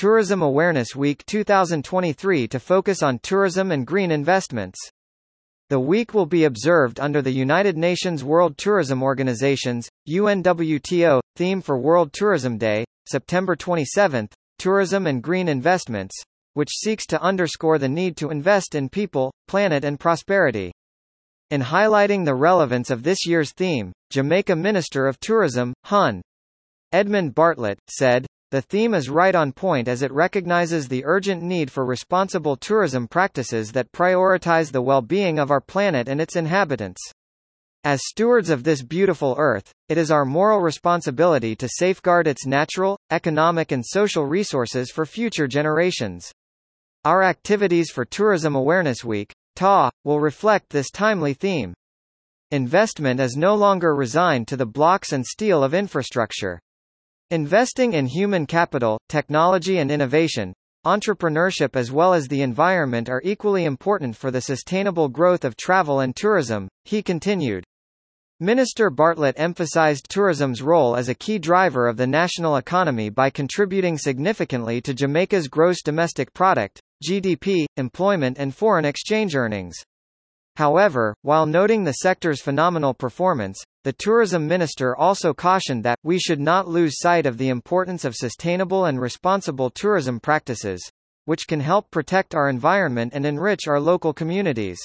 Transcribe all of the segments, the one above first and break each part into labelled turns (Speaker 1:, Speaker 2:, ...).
Speaker 1: Tourism Awareness Week 2023 to focus on tourism and green investments. The week will be observed under the United Nations World Tourism Organization's, UNWTO, theme for World Tourism Day, September 27, Tourism and Green Investments, which seeks to underscore the need to invest in people, planet and prosperity. In highlighting the relevance of this year's theme, Jamaica Minister of Tourism, Hon. Edmund Bartlett, said, the theme is right on point as it recognizes the urgent need for responsible tourism practices that prioritize the well-being of our planet and its inhabitants. As stewards of this beautiful Earth, it is our moral responsibility to safeguard its natural, economic and social resources for future generations. Our activities for Tourism Awareness Week, TA, will reflect this timely theme. Investment is no longer resigned to the blocks and steel of infrastructure. Investing in human capital, technology and innovation, entrepreneurship as well as the environment are equally important for the sustainable growth of travel and tourism, he continued. Minister Bartlett emphasized tourism's role as a key driver of the national economy by contributing significantly to Jamaica's gross domestic product, GDP, employment and foreign exchange earnings. However, while noting the sector's phenomenal performance, the tourism minister also cautioned that, we should not lose sight of the importance of sustainable and responsible tourism practices, which can help protect our environment and enrich our local communities.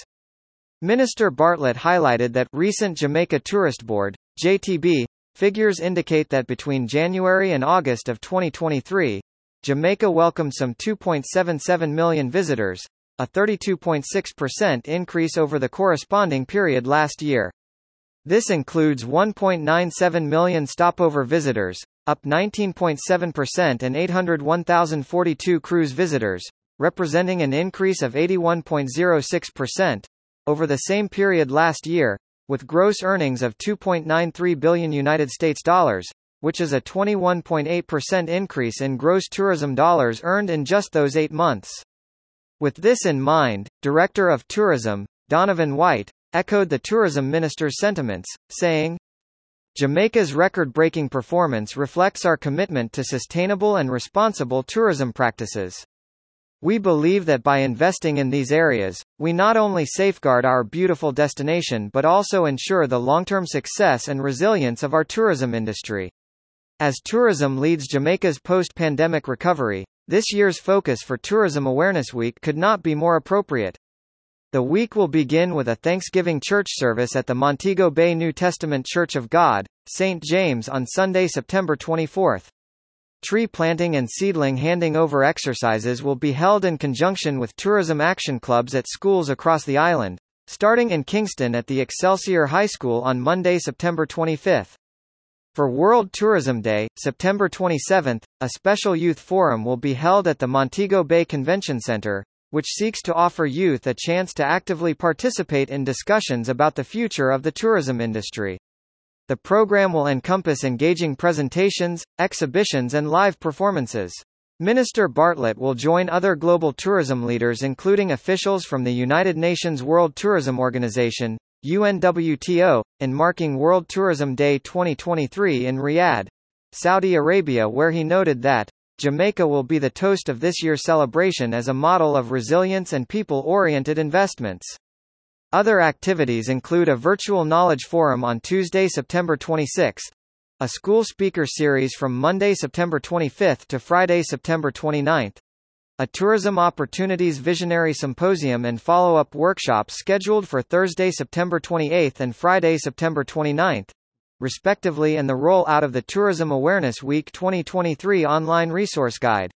Speaker 1: Minister Bartlett highlighted that recent Jamaica Tourist Board, JTB, figures indicate that between January and August of 2023, Jamaica welcomed some 2.77 million visitors, a 32.6% increase over the corresponding period last year. This includes 1.97 million stopover visitors, up 19.7% and 801,042 cruise visitors, representing an increase of 81.06%, over the same period last year, with gross earnings of 2.93 billion United States dollars, which is a 21.8% increase in gross tourism dollars earned in just those eight months. With this in mind, Director of Tourism, Donovan White, echoed the tourism minister's sentiments, saying, Jamaica's record-breaking performance reflects our commitment to sustainable and responsible tourism practices. We believe that by investing in these areas, we not only safeguard our beautiful destination but also ensure the long-term success and resilience of our tourism industry. As tourism leads Jamaica's post-pandemic recovery, this year's focus for Tourism Awareness Week could not be more appropriate. The week will begin with a Thanksgiving church service at the Montego Bay New Testament Church of God, St. James on Sunday, September 24. Tree planting and seedling handing over exercises will be held in conjunction with tourism action clubs at schools across the island, starting in Kingston at the Excelsior High School on Monday, September 25. For World Tourism Day, September 27, a special youth forum will be held at the Montego Bay Convention Center, which seeks to offer youth a chance to actively participate in discussions about the future of the tourism industry. The program will encompass engaging presentations, exhibitions and live performances. Minister Bartlett will join other global tourism leaders including officials from the United Nations World Tourism Organization, UNWTO, in marking World Tourism Day 2023 in Riyadh, Saudi Arabia where he noted that, Jamaica will be the toast of this year's celebration as a model of resilience and people-oriented investments. Other activities include a virtual knowledge forum on Tuesday, September 26, a school speaker series from Monday, September 25 to Friday, September 29, a Tourism Opportunities Visionary Symposium and follow-up workshops scheduled for Thursday, September 28 and Friday, September 29, respectively and the roll out of the Tourism Awareness Week 2023 online resource guide.